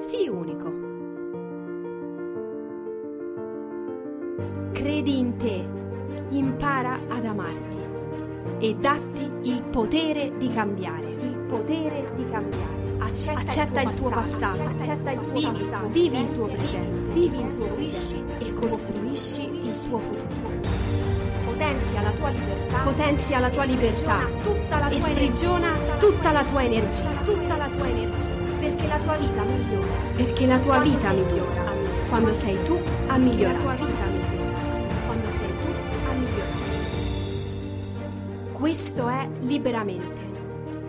Sii unico. Credi in te, impara ad amarti e datti il potere di cambiare. il potere di cambiare. Accetta, Accetta il tuo passato, vivi, il tuo presente Vivi costruisci e costruisci il tuo futuro. Potenzia la tua libertà. Potenzia la tua libertà tutta la tua e sprigiona energia. tutta la tua energia, tutta la tua energia, tua vita migliora. perché la tua Quando vita tu migliora a migliorare. quando sei tu a migliorare. la tua vita migliora. quando sei tu a migliorare. Questo è Liberamente,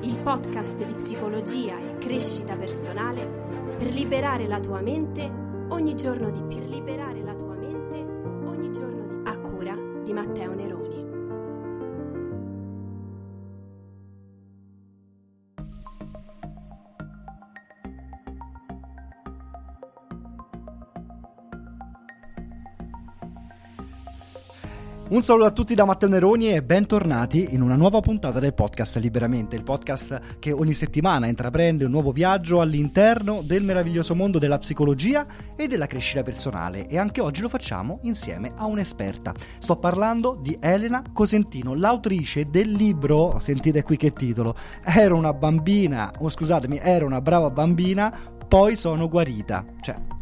il podcast di psicologia e crescita personale per liberare la tua mente ogni giorno di più. Per liberare Un saluto a tutti da Matteo Neroni e bentornati in una nuova puntata del podcast Liberamente, il podcast che ogni settimana intraprende un nuovo viaggio all'interno del meraviglioso mondo della psicologia e della crescita personale e anche oggi lo facciamo insieme a un'esperta. Sto parlando di Elena Cosentino, l'autrice del libro, sentite qui che titolo, Ero una bambina, oh, scusatemi, ero una brava bambina, poi sono guarita. Cioè,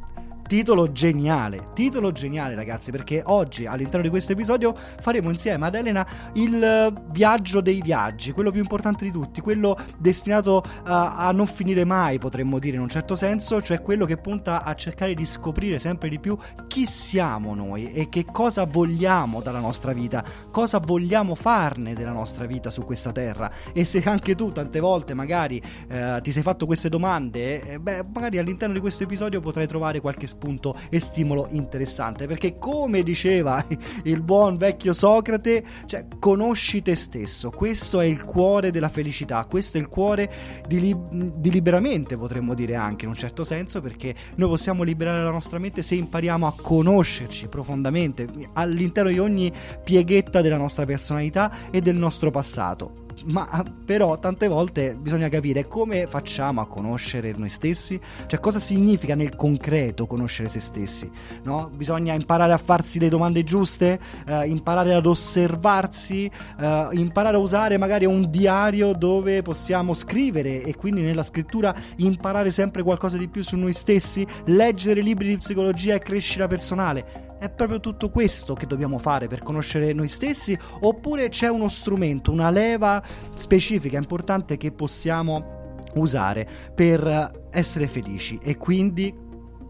Titolo geniale, titolo geniale ragazzi perché oggi all'interno di questo episodio faremo insieme ad Elena il eh, viaggio dei viaggi, quello più importante di tutti, quello destinato a, a non finire mai potremmo dire in un certo senso, cioè quello che punta a cercare di scoprire sempre di più chi siamo noi e che cosa vogliamo dalla nostra vita, cosa vogliamo farne della nostra vita su questa terra. E se anche tu tante volte magari eh, ti sei fatto queste domande, eh, beh magari all'interno di questo episodio potrai trovare qualche spunto e stimolo interessante. Perché come diceva il buon vecchio Socrate cioè conosci te stesso. Questo è il cuore della felicità questo è il cuore di, li- di liberamente potremmo dire anche in un certo senso perché noi possiamo liberare la nostra mente se impariamo a conoscerci profondamente all'interno di ogni pieghetta della nostra personalità e del nostro passato ma però tante volte bisogna capire come facciamo a conoscere noi stessi, cioè cosa significa nel concreto conoscere se stessi, no? Bisogna imparare a farsi le domande giuste, eh, imparare ad osservarsi, eh, imparare a usare magari un diario dove possiamo scrivere e quindi nella scrittura imparare sempre qualcosa di più su noi stessi, leggere libri di psicologia e crescita personale. È proprio tutto questo che dobbiamo fare per conoscere noi stessi oppure c'è uno strumento, una leva specifica, importante che possiamo usare per essere felici e quindi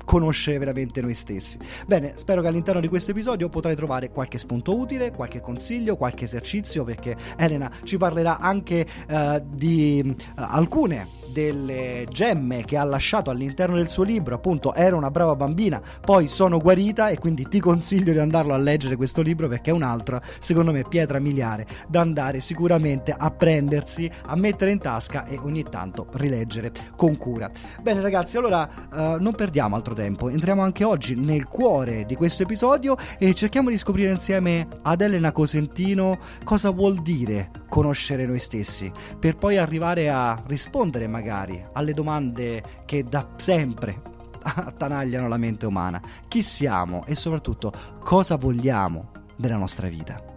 conoscere veramente noi stessi. Bene, spero che all'interno di questo episodio potrai trovare qualche spunto utile, qualche consiglio, qualche esercizio perché Elena ci parlerà anche eh, di eh, alcune delle gemme che ha lasciato all'interno del suo libro, appunto Ero una brava bambina, poi sono guarita e quindi ti consiglio di andarlo a leggere questo libro perché è un'altra, secondo me, pietra miliare da andare sicuramente a prendersi, a mettere in tasca e ogni tanto rileggere con cura. Bene ragazzi, allora eh, non perdiamo altro tempo, entriamo anche oggi nel cuore di questo episodio e cerchiamo di scoprire insieme ad Elena Cosentino cosa vuol dire conoscere noi stessi, per poi arrivare a rispondere magari alle domande che da sempre attanagliano la mente umana. Chi siamo e soprattutto cosa vogliamo della nostra vita.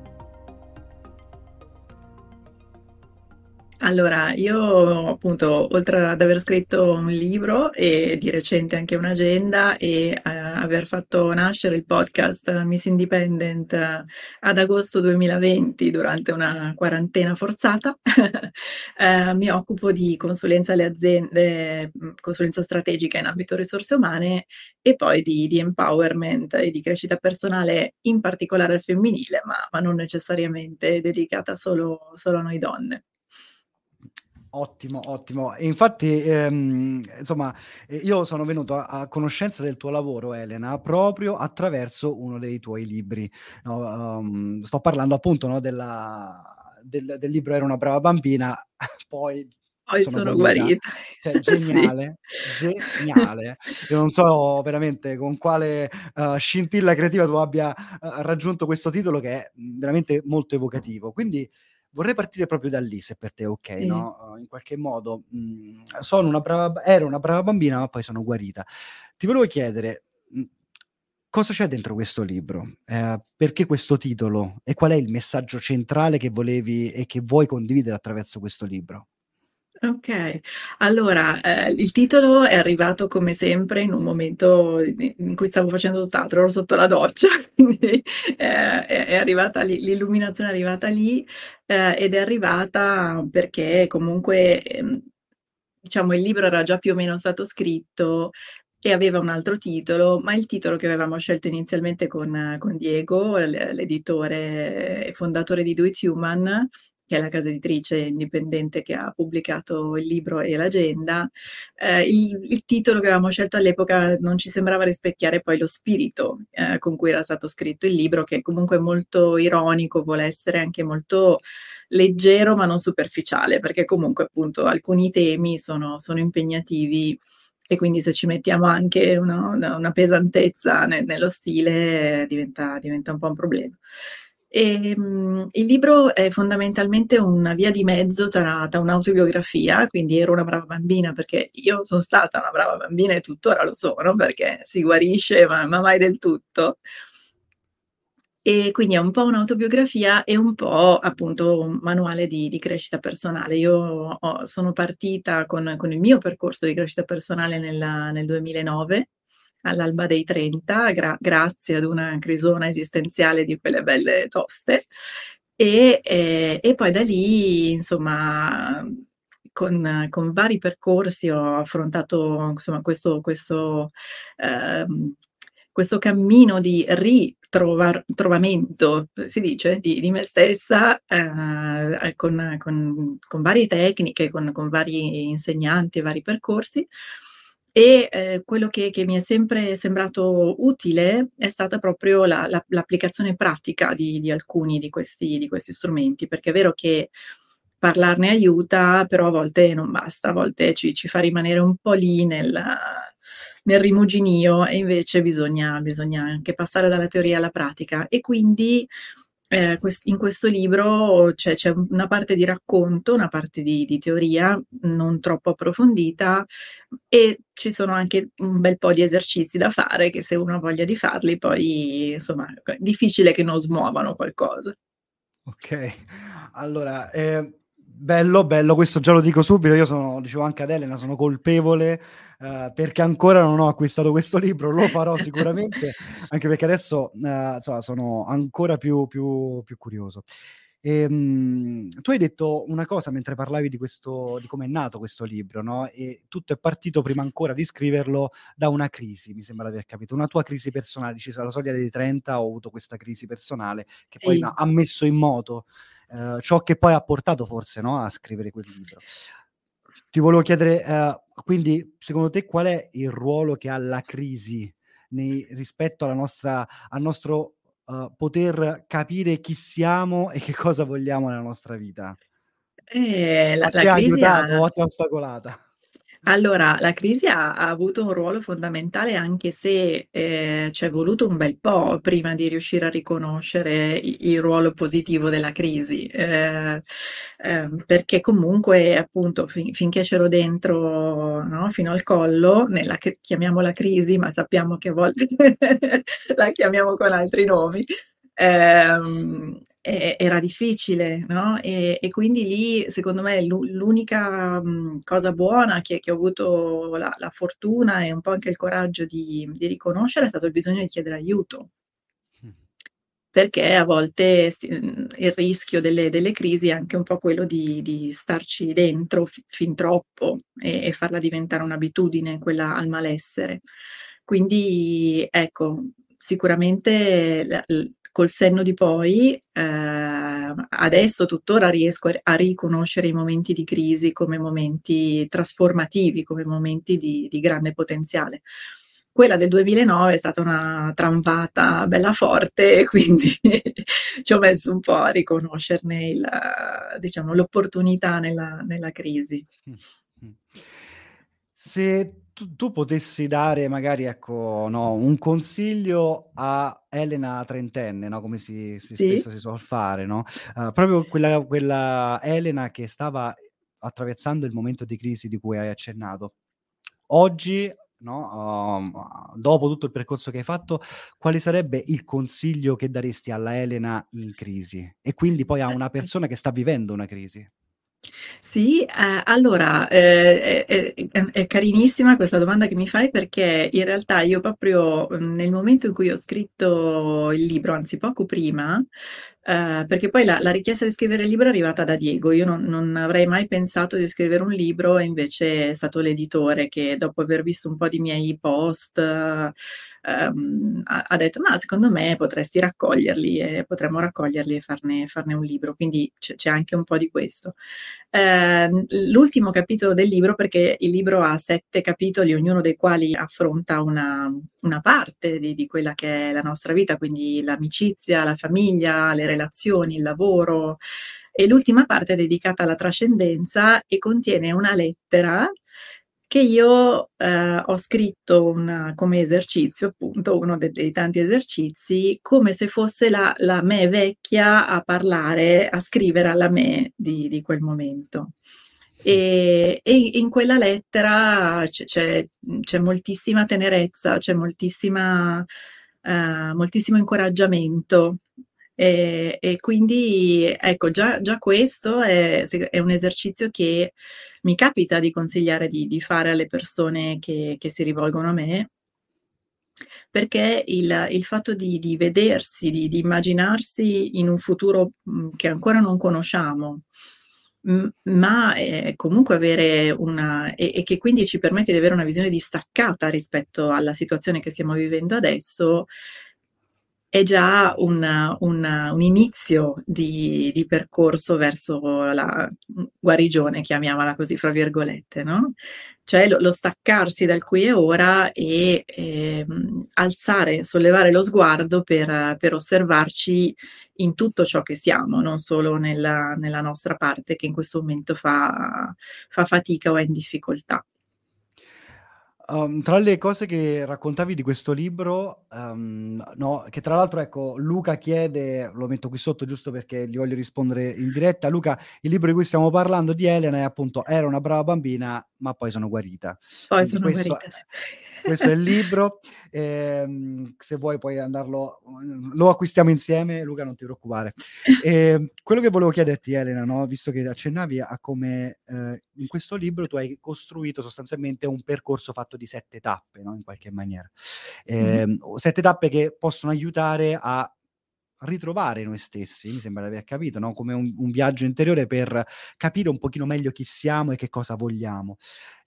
Allora, io appunto, oltre ad aver scritto un libro e di recente anche un'agenda e eh, aver fatto nascere il podcast Miss Independent eh, ad agosto 2020 durante una quarantena forzata, eh, mi occupo di consulenza alle aziende, mm, consulenza strategica in ambito risorse umane e poi di, di empowerment e di crescita personale, in particolare al femminile, ma, ma non necessariamente dedicata solo, solo a noi donne. Ottimo, ottimo. E infatti, ehm, insomma, eh, io sono venuto a, a, conoscenza del tuo lavoro, Elena, proprio attraverso uno dei tuoi libri. No, um, sto parlando appunto no, della, del, del, libro Era una brava bambina, poi poi sono, sono guarita. Cioè, geniale, sì. geniale. Io non so veramente con quale uh, scintilla creativa tu abbia uh, raggiunto questo titolo che è veramente molto evocativo. Quindi vorrei partire proprio da lì, se per te è ok, sì. no? In qualche modo, mh, mhmm, sono una brava, ero una brava bambina, ma poi sono guarita. Ti volevo chiedere, mh, mhmm, cosa c'è dentro questo libro? Eh, perché questo titolo? E qual è il messaggio centrale che volevi e che vuoi condividere attraverso questo libro? Ok, allora eh, il titolo è arrivato come sempre in un momento in cui stavo facendo tutt'altro, ero sotto la doccia, quindi eh, è arrivata lì, l'illuminazione è arrivata lì eh, ed è arrivata perché comunque ehm, diciamo il libro era già più o meno stato scritto e aveva un altro titolo, ma il titolo che avevamo scelto inizialmente con, con Diego, l'editore e fondatore di Do It Human, che è la casa editrice indipendente che ha pubblicato il libro e l'agenda, eh, il, il, titolo che avevamo scelto all'epoca non ci sembrava rispecchiare poi lo spirito eh, con cui era stato scritto il libro, che è comunque molto ironico, vuole essere anche molto leggero ma non superficiale, perché comunque appunto alcuni temi sono, sono impegnativi e quindi se ci mettiamo anche una, una, pesantezza ne, nello stile diventa, diventa un po' un problema. E, um, il libro è fondamentalmente una via di mezzo tra, tra, un'autobiografia, quindi ero una brava bambina perché io sono stata una brava bambina e tuttora lo sono perché si guarisce ma, ma mai del tutto. E quindi è un po' un'autobiografia e un po' appunto un manuale di, di crescita personale. Io ho, sono partita con, con, il mio percorso di crescita personale nella, nel 2009 all'alba dei 30, gra- grazie ad una crisona esistenziale di quelle belle toste. E, e, e poi da lì, insomma, con, con, vari percorsi ho affrontato insomma, questo, questo, ehm, questo cammino di ritrovamento, si dice, di, di me stessa eh, con, con, con, varie tecniche, con, con vari insegnanti vari percorsi. E eh, quello che, che, mi è sempre sembrato utile è stata proprio la, la, l'applicazione pratica di, di alcuni di questi, di questi, strumenti, perché è vero che parlarne aiuta, però a volte non basta, a volte ci, ci fa rimanere un po' lì nel, nel rimuginio e invece bisogna, bisogna anche passare dalla teoria alla pratica. E quindi eh, quest- in questo libro c'è, c'è, una parte di racconto, una parte di, di, teoria non troppo approfondita e ci sono anche un bel po' di esercizi da fare che se uno ha voglia di farli poi insomma è difficile che non smuovano qualcosa. Ok, allora eh, bello, bello, questo già lo dico subito, io sono, dicevo anche ad Elena, sono colpevole uh, perché ancora non ho acquistato questo libro, lo farò sicuramente, anche perché adesso uh, insomma, sono ancora più, più, più curioso. E, um, tu hai detto una cosa mentre parlavi di, questo, di come è nato questo libro, no? E tutto è partito prima ancora di scriverlo da una crisi, mi sembra di aver capito, una tua crisi personale. Dici, alla soglia dei 30 ho avuto questa crisi personale che sì. poi ha messo in moto eh, ciò che poi ha portato forse no, a scrivere quel libro. Ti volevo chiedere, eh, quindi, secondo te qual è il ruolo che ha la crisi nei, rispetto alla nostra, al nostro uh, poter capire chi siamo e che cosa vogliamo nella nostra vita? Eh, la, la crisi aiutato ha... o ti ha ostacolata? Allora, la crisi ha, ha avuto un ruolo fondamentale anche se eh, ci è voluto un bel po' prima di riuscire a riconoscere il, il ruolo positivo della crisi, eh, eh, perché comunque appunto fin, finché c'ero dentro no, fino al collo, nella, chiamiamola crisi, ma sappiamo che a volte la chiamiamo con altri nomi, ehm, era difficile, no? E, e, quindi lì, secondo me, l'unica cosa buona che, che ho avuto la, la, fortuna e un po' anche il coraggio di, di riconoscere è stato il bisogno di chiedere aiuto perché a volte il rischio delle, delle, crisi è anche un po' quello di, di starci dentro f- fin troppo e, e, farla diventare un'abitudine, quella al malessere. Quindi ecco, sicuramente col senno di poi, eh, adesso tuttora riesco a riconoscere i momenti di crisi come momenti trasformativi, come momenti di, di grande potenziale quella del 2009 è stata una trampata bella forte, quindi ci ho messo un po' a riconoscerne il, diciamo, l'opportunità nella, nella crisi. Se tu, tu, potessi dare magari ecco, no, un consiglio a Elena trentenne, no? come si, si sì. spesso si suol fare, no? uh, proprio quella, quella Elena che stava attraversando il momento di crisi di cui hai accennato. Oggi no? Uh, dopo tutto il percorso che hai fatto, quale sarebbe il consiglio che daresti alla Elena in crisi? E quindi poi a una persona che sta vivendo una crisi? Sì, eh, allora eh, è, è, è, carinissima questa domanda che mi fai perché in realtà io proprio nel momento in cui ho scritto il libro, anzi poco prima, eh, perché poi la, la, richiesta di scrivere il libro è arrivata da Diego, io non, non, avrei mai pensato di scrivere un libro e invece è stato l'editore che dopo aver visto un po' di miei post ehm, ha, ha, detto ma secondo me potresti raccoglierli e potremmo raccoglierli e farne, farne un libro, quindi c- c'è anche un po' di questo. Eh, l'ultimo capitolo del libro, perché il libro ha sette capitoli, ognuno dei quali affronta una, una parte di, di quella che è la nostra vita, quindi l'amicizia, la famiglia, le relazioni, il lavoro. E l'ultima parte è dedicata alla trascendenza e contiene una lettera che io eh, ho scritto una, come esercizio, appunto, uno dei, dei tanti esercizi, come se fosse la, la, me vecchia a parlare, a scrivere alla me di, di quel momento. E, e, in quella lettera c'è, c'è, moltissima tenerezza, c'è moltissima, uh, moltissimo incoraggiamento. E, e, quindi ecco, già, già questo è, è un esercizio che mi capita di consigliare di, di fare alle persone che, che, si rivolgono a me, perché il, il fatto di, di vedersi, di, di, immaginarsi in un futuro mm, che ancora non conosciamo, ma eh, comunque avere una e, e, che quindi ci permette di avere una visione distaccata rispetto alla situazione che stiamo vivendo adesso, è già un, un, un inizio di, di, percorso verso la guarigione, chiamiamola così, fra virgolette, no? Cioè lo, lo staccarsi dal qui e ora e eh, alzare, sollevare lo sguardo per, per, osservarci in tutto ciò che siamo, non solo nella, nella nostra parte che in questo momento fa, fa fatica o è in difficoltà. Um, tra le cose che raccontavi di questo libro, um, no, che tra l'altro, ecco, Luca chiede, lo metto qui sotto giusto perché gli voglio rispondere in diretta. Luca, il libro di cui stiamo parlando di Elena è appunto Era una brava bambina, ma poi sono guarita. Poi sono questo, guarita. Questo è il libro. Eh, se vuoi puoi andarlo, lo acquistiamo insieme, Luca, non ti preoccupare. Eh, quello che volevo chiederti, Elena, no? visto che accennavi a come eh, in questo libro tu hai costruito sostanzialmente un percorso fatto di sette tappe, no? in qualche maniera. Mm-hmm. Sette tappe che possono aiutare a ritrovare noi stessi, mi sembra di aver capito, no? come un, un, viaggio interiore per capire un pochino meglio chi siamo e che cosa vogliamo.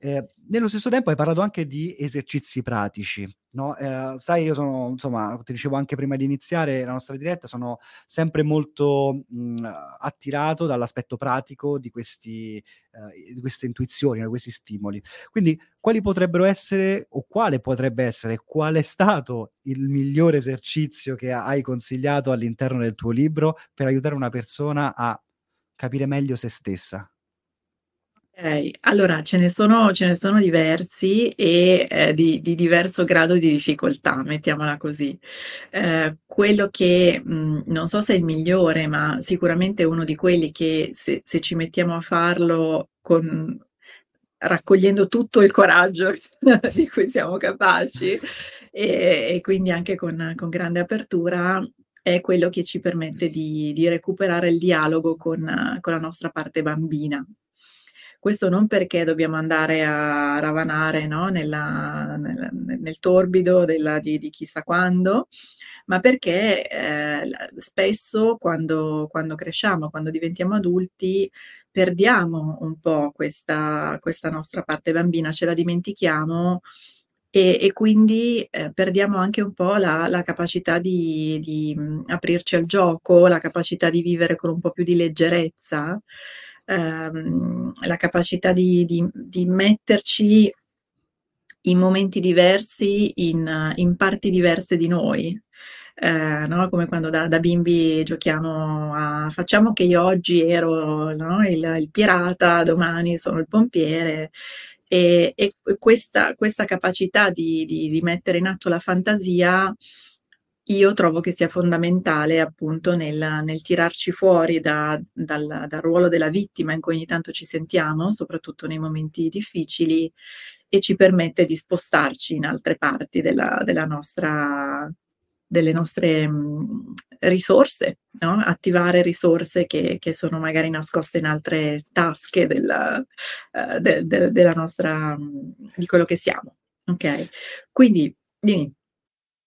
Eh, nello stesso tempo hai parlato anche di esercizi pratici, no? eh, sai, io sono, insomma, ti dicevo anche prima di iniziare la nostra diretta, sono sempre molto mh, attirato dall'aspetto pratico di, questi, eh, di queste intuizioni, di questi stimoli. Quindi, quali potrebbero essere, o quale potrebbe essere, qual è stato il migliore esercizio che hai consigliato all'interno del tuo libro per aiutare una persona a capire meglio se stessa? Allora ce ne sono ce ne sono diversi e, ehm, di di diverso grado di difficoltà, mettiamola così. Ehm, quello che, mhmm, non so se è il migliore, ma sicuramente uno di quelli che se se ci mettiamo a farlo con raccogliendo tutto il coraggio di cui siamo capaci e e quindi anche con con grande apertura, è quello che ci permette di, di recuperare il dialogo con, con la nostra parte bambina. Questo non perché dobbiamo andare a ravanare no, nella, nel, nel, torbido della, di, di, chissà quando, ma perché eh, spesso quando, quando, cresciamo, quando diventiamo adulti, perdiamo un po' questa, questa nostra parte bambina, ce la dimentichiamo e, e quindi eh, perdiamo anche un po' la, la capacità di, di mh, aprirci al gioco, la capacità di vivere con un po' più di leggerezza ehm, la capacità di, di, di, metterci in momenti diversi, in, in parti diverse di noi. Eh, no? come quando da, da, bimbi giochiamo a facciamo che io oggi ero no? il, il, pirata, domani sono il pompiere. E, e questa, questa, capacità di, di, di mettere in atto la fantasia io trovo che sia fondamentale appunto nel, nel tirarci fuori da, dal, dal, ruolo della vittima in cui ogni tanto ci sentiamo, soprattutto nei momenti difficili, e ci permette di spostarci in altre parti della, della nostra, delle nostre mh, risorse, no? attivare risorse che, che, sono magari nascoste in altre tasche della, uh, de, de, della nostra, di quello che siamo. Ok? Quindi dimmi.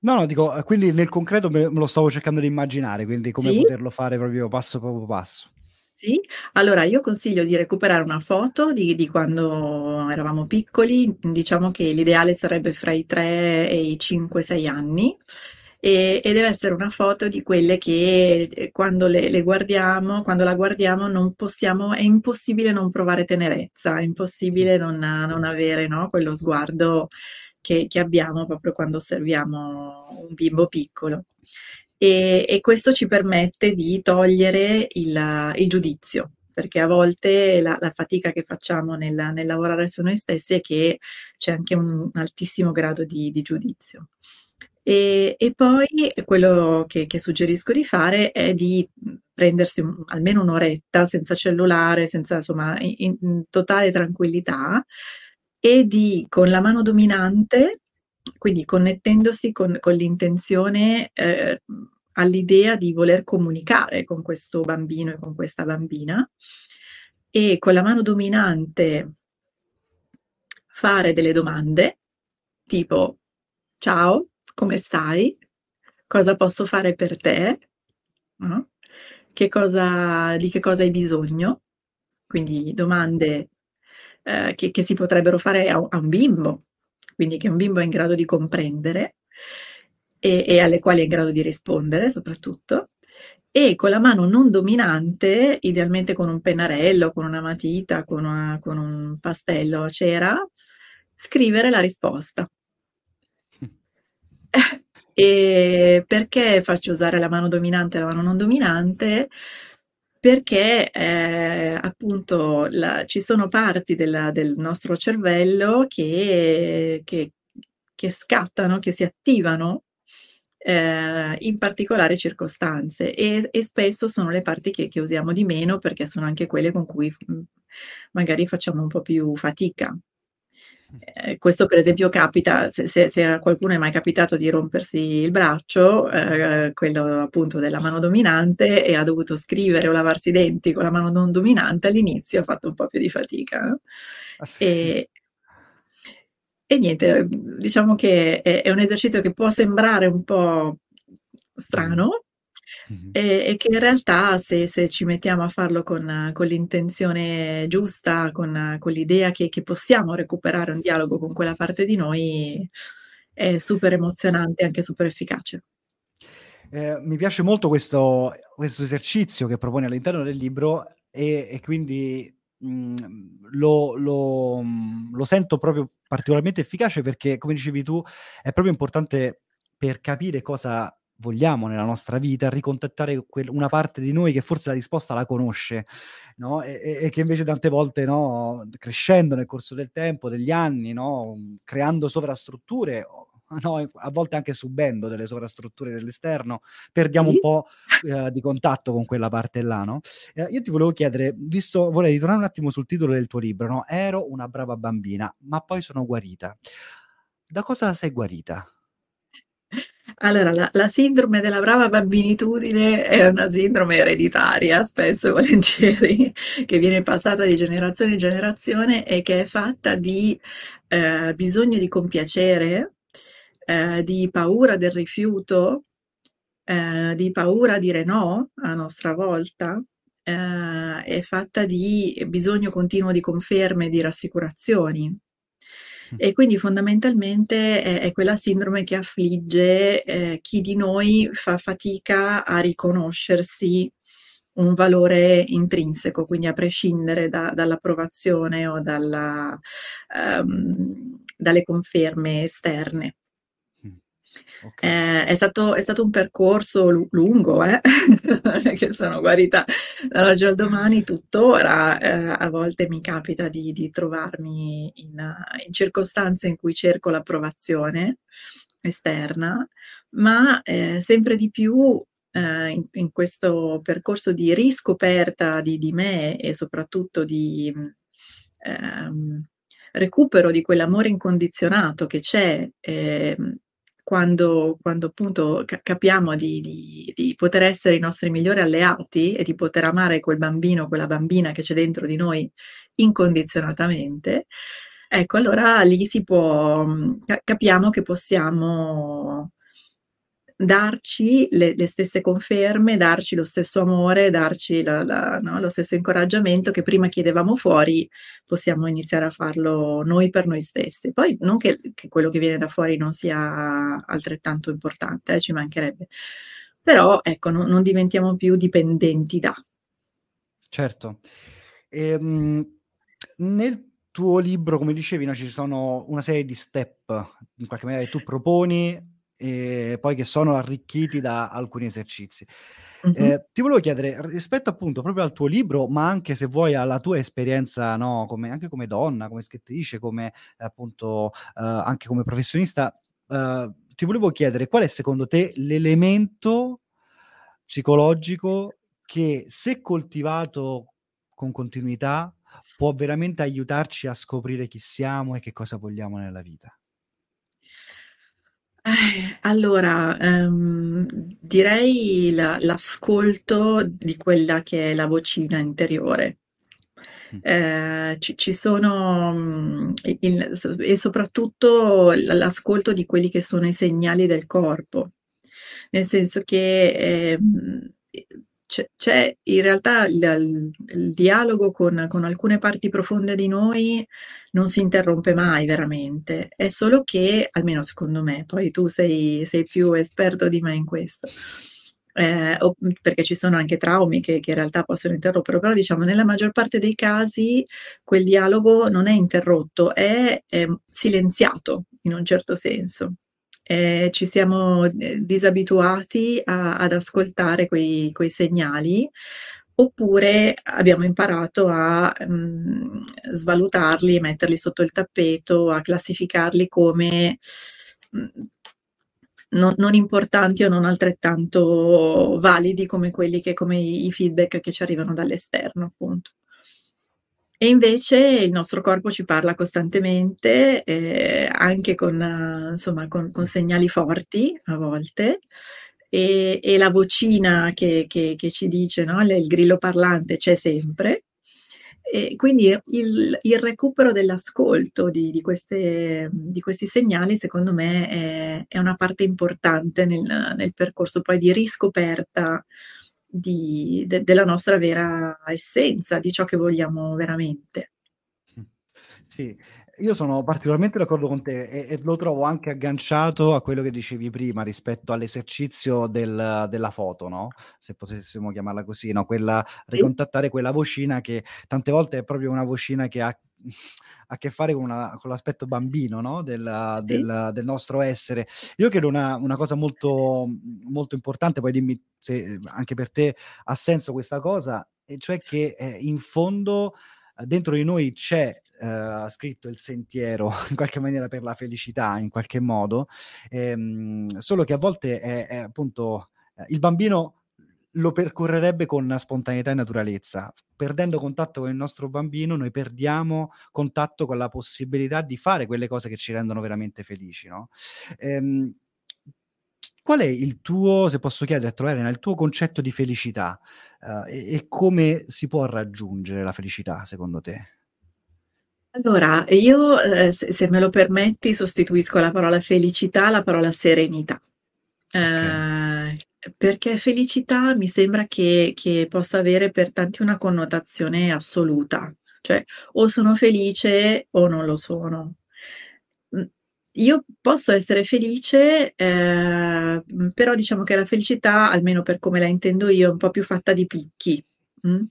No, no, dico, eh, quindi nel concreto me, lo stavo cercando di immaginare, quindi come Sì. poterlo fare proprio passo dopo passo. Sì, allora io consiglio di recuperare una foto di, di quando eravamo piccoli, diciamo che l'ideale sarebbe fra i 3 e i 5-6 anni e, e deve essere una foto di quelle che eh, quando le, le guardiamo, quando la guardiamo non possiamo, è impossibile non provare tenerezza, è impossibile non, non avere no, quello sguardo che, che abbiamo proprio quando osserviamo un bimbo piccolo. E, e, questo ci permette di togliere il, il giudizio, perché a volte la, la fatica che facciamo nel, nel, lavorare su noi stessi è che c'è anche un altissimo grado di, di giudizio. E, e, poi quello che, che, suggerisco di fare è di prendersi un, almeno un'oretta senza cellulare, senza insomma in, in totale tranquillità, e di con la mano dominante, quindi connettendosi con, con l'intenzione eh, all'idea di voler comunicare con questo bambino e con questa bambina, e con la mano dominante fare delle domande tipo ciao, come stai? Cosa posso fare per te? No? Che cosa, di che cosa hai bisogno? Quindi domande eh, che, che, si potrebbero fare a, a, un bimbo, quindi che un bimbo è in grado di comprendere e, e alle quali è in grado di rispondere soprattutto e con la mano non dominante, idealmente con un pennarello, con una matita, con, una, con un pastello a cera, scrivere la risposta. e perché faccio usare la mano dominante e la mano non dominante? Perché eh, appunto la, ci sono parti della, del nostro cervello che, che, che, scattano, che si attivano eh, in particolari circostanze e, e, spesso sono le parti che, che usiamo di meno perché sono anche quelle con cui mh, magari facciamo un po' più fatica. Eh, questo per esempio capita, se, se, se, a qualcuno è mai capitato di rompersi il braccio, eh, quello appunto della mano dominante e ha dovuto scrivere o lavarsi i denti con la mano non dominante, all'inizio ha fatto un po' più di fatica. Ah, sì. e, e, niente, diciamo che è, è, un esercizio che può sembrare un po' strano, Mm-hmm. E, e, che in realtà se, se, ci mettiamo a farlo con, con l'intenzione giusta, con, con l'idea che, che, possiamo recuperare un dialogo con quella parte di noi, è super emozionante e anche super efficace. Eh, mi piace molto questo, questo, esercizio che propone all'interno del libro e, e quindi mh, mm, lo, lo, mm, lo sento proprio particolarmente efficace perché, come dicevi tu, è proprio importante per capire cosa vogliamo nella nostra vita, ricontattare quel, una parte di noi che forse la risposta la conosce, no? e, e, che invece tante volte, no, crescendo nel corso del tempo, degli anni, no, creando sovrastrutture, no, a volte anche subendo delle sovrastrutture dell'esterno, perdiamo sì. un po' eh, di contatto con quella parte là. No? Eh, io ti volevo chiedere, visto, vorrei ritornare un attimo sul titolo del tuo libro, no? Ero una brava bambina, ma poi sono guarita. Da cosa sei guarita? Allora, la, la, sindrome della brava bambinitudine è una sindrome ereditaria, spesso e volentieri, che viene passata di generazione in generazione e che è fatta di eh, bisogno di compiacere, eh, di paura del rifiuto, eh, di paura a dire no a nostra volta, eh, è fatta di bisogno continuo di conferme, di rassicurazioni. E quindi fondamentalmente è, è quella sindrome che affligge eh, chi di noi fa fatica a riconoscersi un valore intrinseco, quindi a prescindere da, dall'approvazione o dalla, um, dalle conferme esterne. Okay. Eh, è, stato, è, stato, un percorso lu- lungo, eh? che sono guarita dall'oggi al domani, tuttora eh, a volte mi capita di, di trovarmi in, in, circostanze in cui cerco l'approvazione esterna, ma eh, sempre di più eh, in, in, questo percorso di riscoperta di, di me e soprattutto di ehm, recupero di quell'amore incondizionato che c'è ehm, quando, quando appunto capiamo di, di, di, poter essere i nostri migliori alleati e di poter amare quel bambino, quella bambina che c'è dentro di noi incondizionatamente, ecco, allora lì si può, capiamo che possiamo darci le, le, stesse conferme, darci lo stesso amore, darci la, la, no, lo stesso incoraggiamento che prima chiedevamo fuori, possiamo iniziare a farlo noi per noi stessi. Poi non che, che quello che viene da fuori non sia altrettanto importante, eh, ci mancherebbe, però ecco, no, non diventiamo più dipendenti da. Certo. Ehm, nel tuo libro, come dicevi, no, ci sono una serie di step, in qualche maniera, che tu proponi e poi che sono arricchiti da alcuni esercizi. Mm-hmm. Eh, ti volevo chiedere, rispetto appunto proprio al tuo libro, ma anche se vuoi alla tua esperienza, no, come, anche come donna, come scrittrice, come appunto eh, anche come professionista, eh, ti volevo chiedere qual è secondo te l'elemento psicologico che se coltivato con continuità può veramente aiutarci a scoprire chi siamo e che cosa vogliamo nella vita? Eh, allora, ehm, direi la l'ascolto di quella che è la vocina interiore. Eh, ci ci sono, mhmm, il e soprattutto l'ascolto di quelli che sono i segnali del corpo. Nel senso che, ehm, c'è, c'è in realtà il, il dialogo con, con, alcune parti profonde di noi non si interrompe mai veramente, è solo che, almeno secondo me, poi tu sei, sei più esperto di me in questo. Eh, perché ci sono anche traumi che, che, in realtà possono interrompere, però diciamo nella maggior parte dei casi quel dialogo non è interrotto, è, è silenziato in un certo senso eh, ci siamo eh, disabituati a, ad ascoltare quei, quei, segnali oppure abbiamo imparato a mh, mm, svalutarli, metterli sotto il tappeto, a classificarli come mh, mm, non, non, importanti o non altrettanto validi come quelli che, come i, feedback che ci arrivano dall'esterno, appunto. E invece il nostro corpo ci parla costantemente, eh, anche con, insomma, con, con, segnali forti a volte, e, e la vocina che, che, che ci dice, no? il grillo parlante c'è sempre, E quindi il, il recupero dell'ascolto di, di, queste, di, questi segnali, secondo me, è, è una parte importante nel, nel, percorso poi di riscoperta di, de, della nostra vera essenza, di ciò che vogliamo veramente. Sì, io sono particolarmente d'accordo con te e, e, lo trovo anche agganciato a quello che dicevi prima rispetto all'esercizio del, della foto, no? Se potessimo chiamarla così, no? Quella, ricontattare quella vocina che tante volte è proprio una vocina che ha a che fare con, una, con l'aspetto bambino no? del, del, del, nostro essere. Io credo una, una cosa molto, molto importante, poi dimmi se anche per te ha senso questa cosa, e cioè che eh, in fondo dentro di noi c'è uh, scritto il sentiero in qualche maniera per la felicità, in qualche modo, ehm, solo che a volte è, è appunto eh, il bambino lo percorrerebbe con spontaneità e naturalezza. Perdendo contatto con il nostro bambino, noi perdiamo contatto con la possibilità di fare quelle cose che ci rendono veramente felici. No? Ehm, qual è il tuo, se posso chiedere a Elena, il tuo concetto di felicità uh, e, e, come si può raggiungere la felicità secondo te? Allora, io, eh, se, se, me lo permetti, sostituisco la parola felicità alla parola serenità. Okay. Eh, perché felicità mi sembra che, che, possa avere per tanti una connotazione assoluta, cioè o sono felice o non lo sono. Mm, io posso essere felice, eh, però diciamo che la felicità, almeno per come la intendo io, è un po' più fatta di picchi. Mm?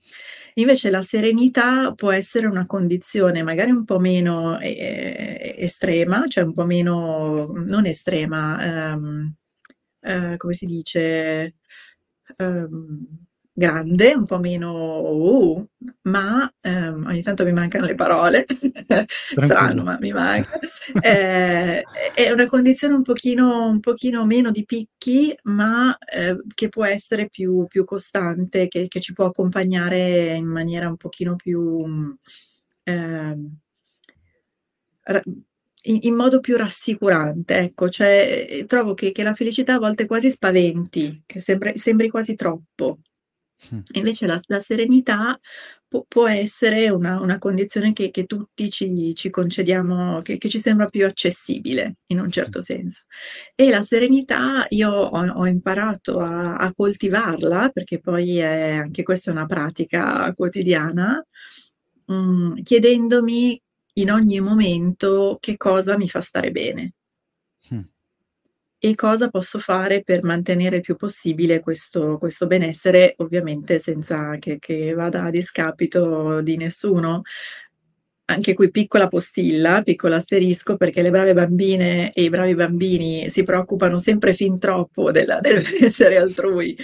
Invece la serenità può essere una condizione magari un po' meno eh, estrema, cioè un po' meno, non estrema, ehm, eh, come si dice, ehm, grande, un po' meno uh, ma ehm, ogni tanto mi mancano le parole, strano ma mi manca, eh, è una condizione un pochino, un pochino meno di picchi ma eh, che può essere più, più costante, che, che, ci può accompagnare in maniera un pochino più... Eh, in, in, modo più rassicurante, ecco, cioè trovo che, che, la felicità a volte quasi spaventi, che sembra, sembri quasi troppo. Invece la, la serenità può, può essere una, una condizione che, che tutti ci, ci concediamo, che, che, ci sembra più accessibile in un certo senso. E la serenità io ho, ho imparato a, a, coltivarla, perché poi è, anche questa è una pratica quotidiana, mh, mm, chiedendomi in ogni momento che cosa mi fa stare bene e cosa posso fare per mantenere il più possibile questo, questo benessere, ovviamente senza che, che, vada a discapito di nessuno. Anche qui piccola postilla, piccolo asterisco, perché le brave bambine e i bravi bambini si preoccupano sempre fin troppo della, del benessere altrui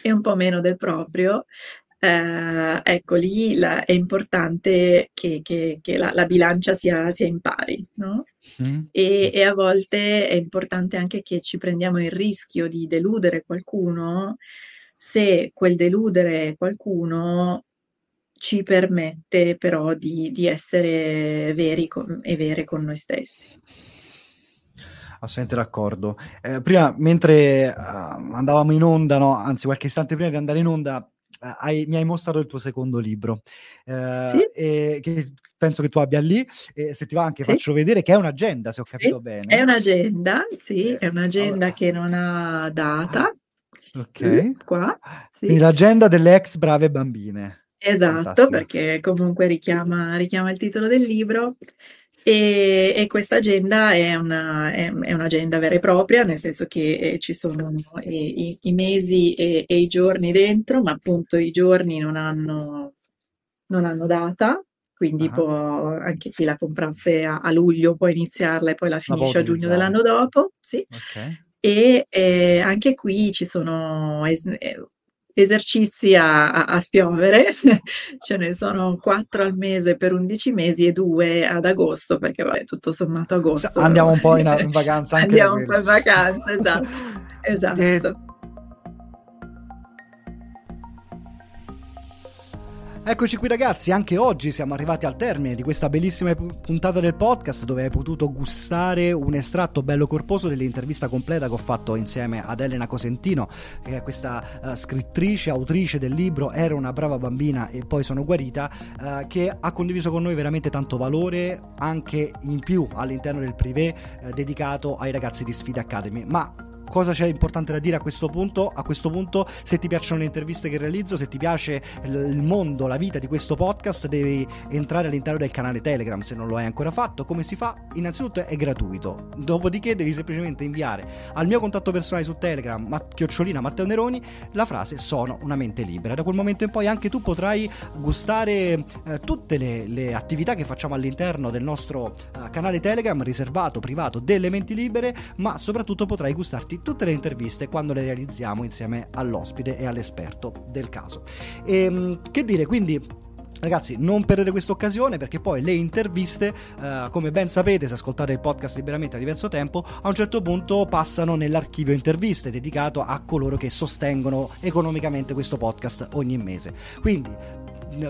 e un po' meno del proprio. Eh, ecco lì la, è importante che, che, che la, la, bilancia sia, sia in pari, no? Mm. E, e, a volte è importante anche che ci prendiamo il rischio di deludere qualcuno se quel deludere qualcuno ci permette però di, di essere veri con, e vere con noi stessi. Assolutamente d'accordo. Eh, prima, mentre uh, andavamo in onda, no? anzi qualche istante prima di andare in onda, hai, mi hai mostrato il tuo secondo libro, uh, sì? che penso che tu abbia lì, e se ti va anche sì. faccio vedere che è un'agenda, se ho capito sì, bene. È un'agenda, sì, è un'agenda allora. che non ha data. Ok. Qua, sì. Quindi l'agenda delle ex brave bambine. Esatto, Fantastico. perché comunque richiama, richiama il titolo del libro. E, e questa agenda è, una, è, è, un'agenda vera e propria, nel senso che eh, ci sono i, i, i mesi e, e, i giorni dentro, ma appunto i giorni non hanno, non hanno data, quindi uh-huh. può, anche chi la comprasse a, a, luglio può iniziarla e poi la finisce a giugno dell'anno dopo. Sì. Okay. E eh, anche qui ci sono es- eh, esercizi a, a, a, spiovere, ce ne sono quattro al mese per 11 mesi e due ad agosto, perché vabbè, tutto sommato agosto. Andiamo un po' in, in vacanza anche Andiamo un po' in vacanza, esatto. esatto. E Eccoci qui ragazzi, anche oggi siamo arrivati al termine di questa bellissima puntata del podcast dove hai potuto gustare un estratto bello corposo dell'intervista completa che ho fatto insieme ad Elena Cosentino, che è questa uh, scrittrice, autrice del libro Era una brava bambina e poi sono guarita, uh, che ha condiviso con noi veramente tanto valore anche in più all'interno del privé uh, dedicato ai ragazzi di Sfida Academy. Ma cosa c'è importante da dire a questo punto? A questo punto, se ti piacciono le interviste che realizzo, se ti piace il mondo, la vita di questo podcast, devi entrare all'interno del canale Telegram se non lo hai ancora fatto. Come si fa? Innanzitutto è gratuito. Dopodiché devi semplicemente inviare al mio contatto personale su Telegram, ma- chiocciolina Matteo Neroni, la frase sono una mente libera. Da quel momento in poi anche tu potrai gustare eh, tutte le, le, attività che facciamo all'interno del nostro eh, canale Telegram riservato, privato, delle menti libere, ma soprattutto potrai gustarti tutte le interviste quando le realizziamo insieme all'ospite e all'esperto del caso. E, ehm, che dire, quindi Ragazzi, non perdete questa occasione perché poi le interviste, eh, come ben sapete se ascoltate il podcast liberamente a diverso tempo, a un certo punto passano nell'archivio interviste dedicato a coloro che sostengono economicamente questo podcast ogni mese. Quindi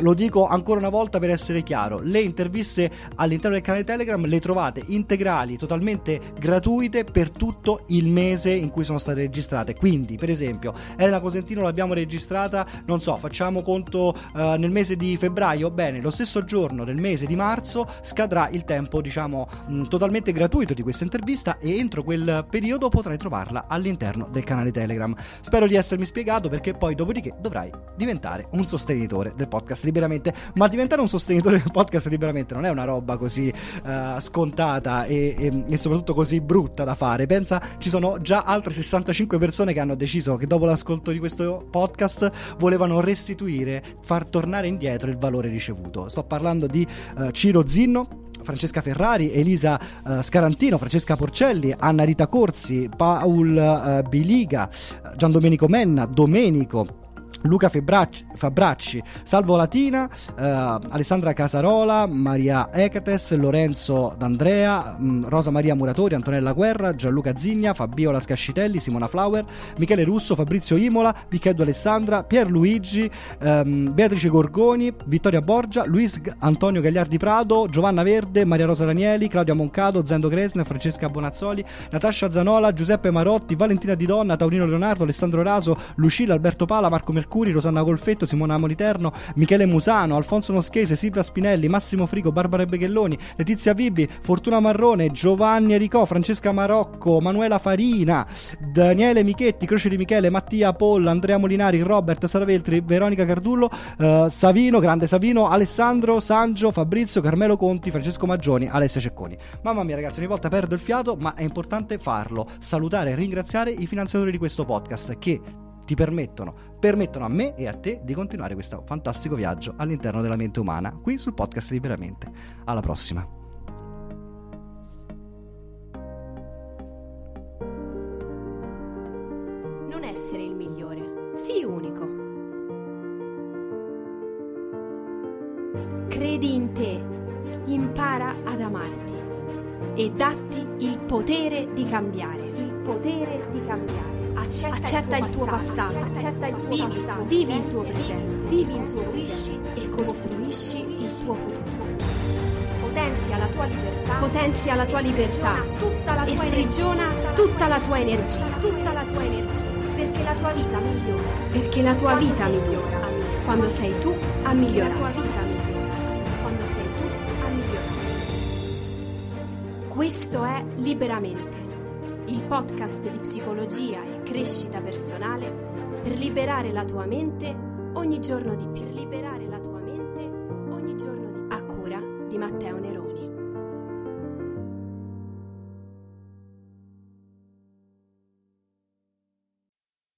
lo dico ancora una volta per essere chiaro, le interviste all'interno del canale Telegram le trovate integrali, totalmente gratuite per tutto il mese in cui sono state registrate. Quindi, per esempio, Elena Cosentino l'abbiamo registrata, non so, facciamo conto uh, nel mese di febbraio, bene, lo stesso giorno del mese di marzo scadrà il tempo, diciamo, mh, totalmente gratuito di questa intervista e entro quel periodo potrai trovarla all'interno del canale Telegram. Spero di essermi spiegato perché poi dopodiché dovrai diventare un sostenitore del podcast podcast liberamente, ma diventare un sostenitore del podcast liberamente non è una roba così uh, scontata e, e, e, soprattutto così brutta da fare. Pensa, ci sono già altre 65 persone che hanno deciso che dopo l'ascolto di questo podcast volevano restituire, far tornare indietro il valore ricevuto. Sto parlando di uh, Ciro Zinno. Francesca Ferrari, Elisa uh, Scarantino, Francesca Porcelli, Anna Rita Corsi, Paul Biliga, Gian Domenico Menna, Domenico, Luca Febracci, Fabracci, Salvo Latina, eh, Alessandra Casarola, Maria Ecates, Lorenzo D'Andrea, mh, mm, Rosa Maria Muratori, Antonella Guerra, Gianluca Zigna, Fabiola Scascitelli, Simona Flower, Michele Russo, Fabrizio Imola, Viccheddo Alessandra, Pierluigi, ehm, Beatrice Gorgoni, Vittoria Borgia, Luis Antonio Gagliardi Prado, Giovanna Verde, Maria Rosa Danieli, Claudia Moncado, Zendo Gresna, Francesca Bonazzoli, Natascia Zanola, Giuseppe Marotti, Valentina Di Donna, Taurino Leonardo, Alessandro Raso, Lucilla, Alberto Pala, Marco Mercuri, Mercuri, Rosanna Golfetto, Simona Moliterno, Michele Musano, Alfonso Noschese, Silvia Spinelli, Massimo Frigo, Barbara Beghelloni, Letizia Bibbi, Fortuna Marrone, Giovanni Ericò, Francesca Marocco, Manuela Farina, Daniele Michetti, Croce di Michele, Mattia Polla, Andrea Molinari, Robert Saraveltri, Veronica Cardullo, uh, Savino, Grande Savino, Alessandro Sangio, Fabrizio, Carmelo Conti, Francesco Maggioni, Alessia Cecconi. Mamma mia ragazzi, ogni volta perdo il fiato, ma è importante farlo. Salutare e ringraziare i finanziatori di questo podcast che ti permettono, permettono a me e a te di continuare questo fantastico viaggio all'interno della mente umana, qui sul podcast Liberamente. Alla prossima. Libertà e sprigiona tutta la tua energia, tutta la tua energia, perché la tua vita migliora. perché la tua vita migliora migliorare. quando sei tu a Perché la migliorare. tua vita migliora. quando sei tu a migliorare. Questo è Liberamente, il podcast di psicologia e crescita personale per liberare la tua mente ogni giorno di più.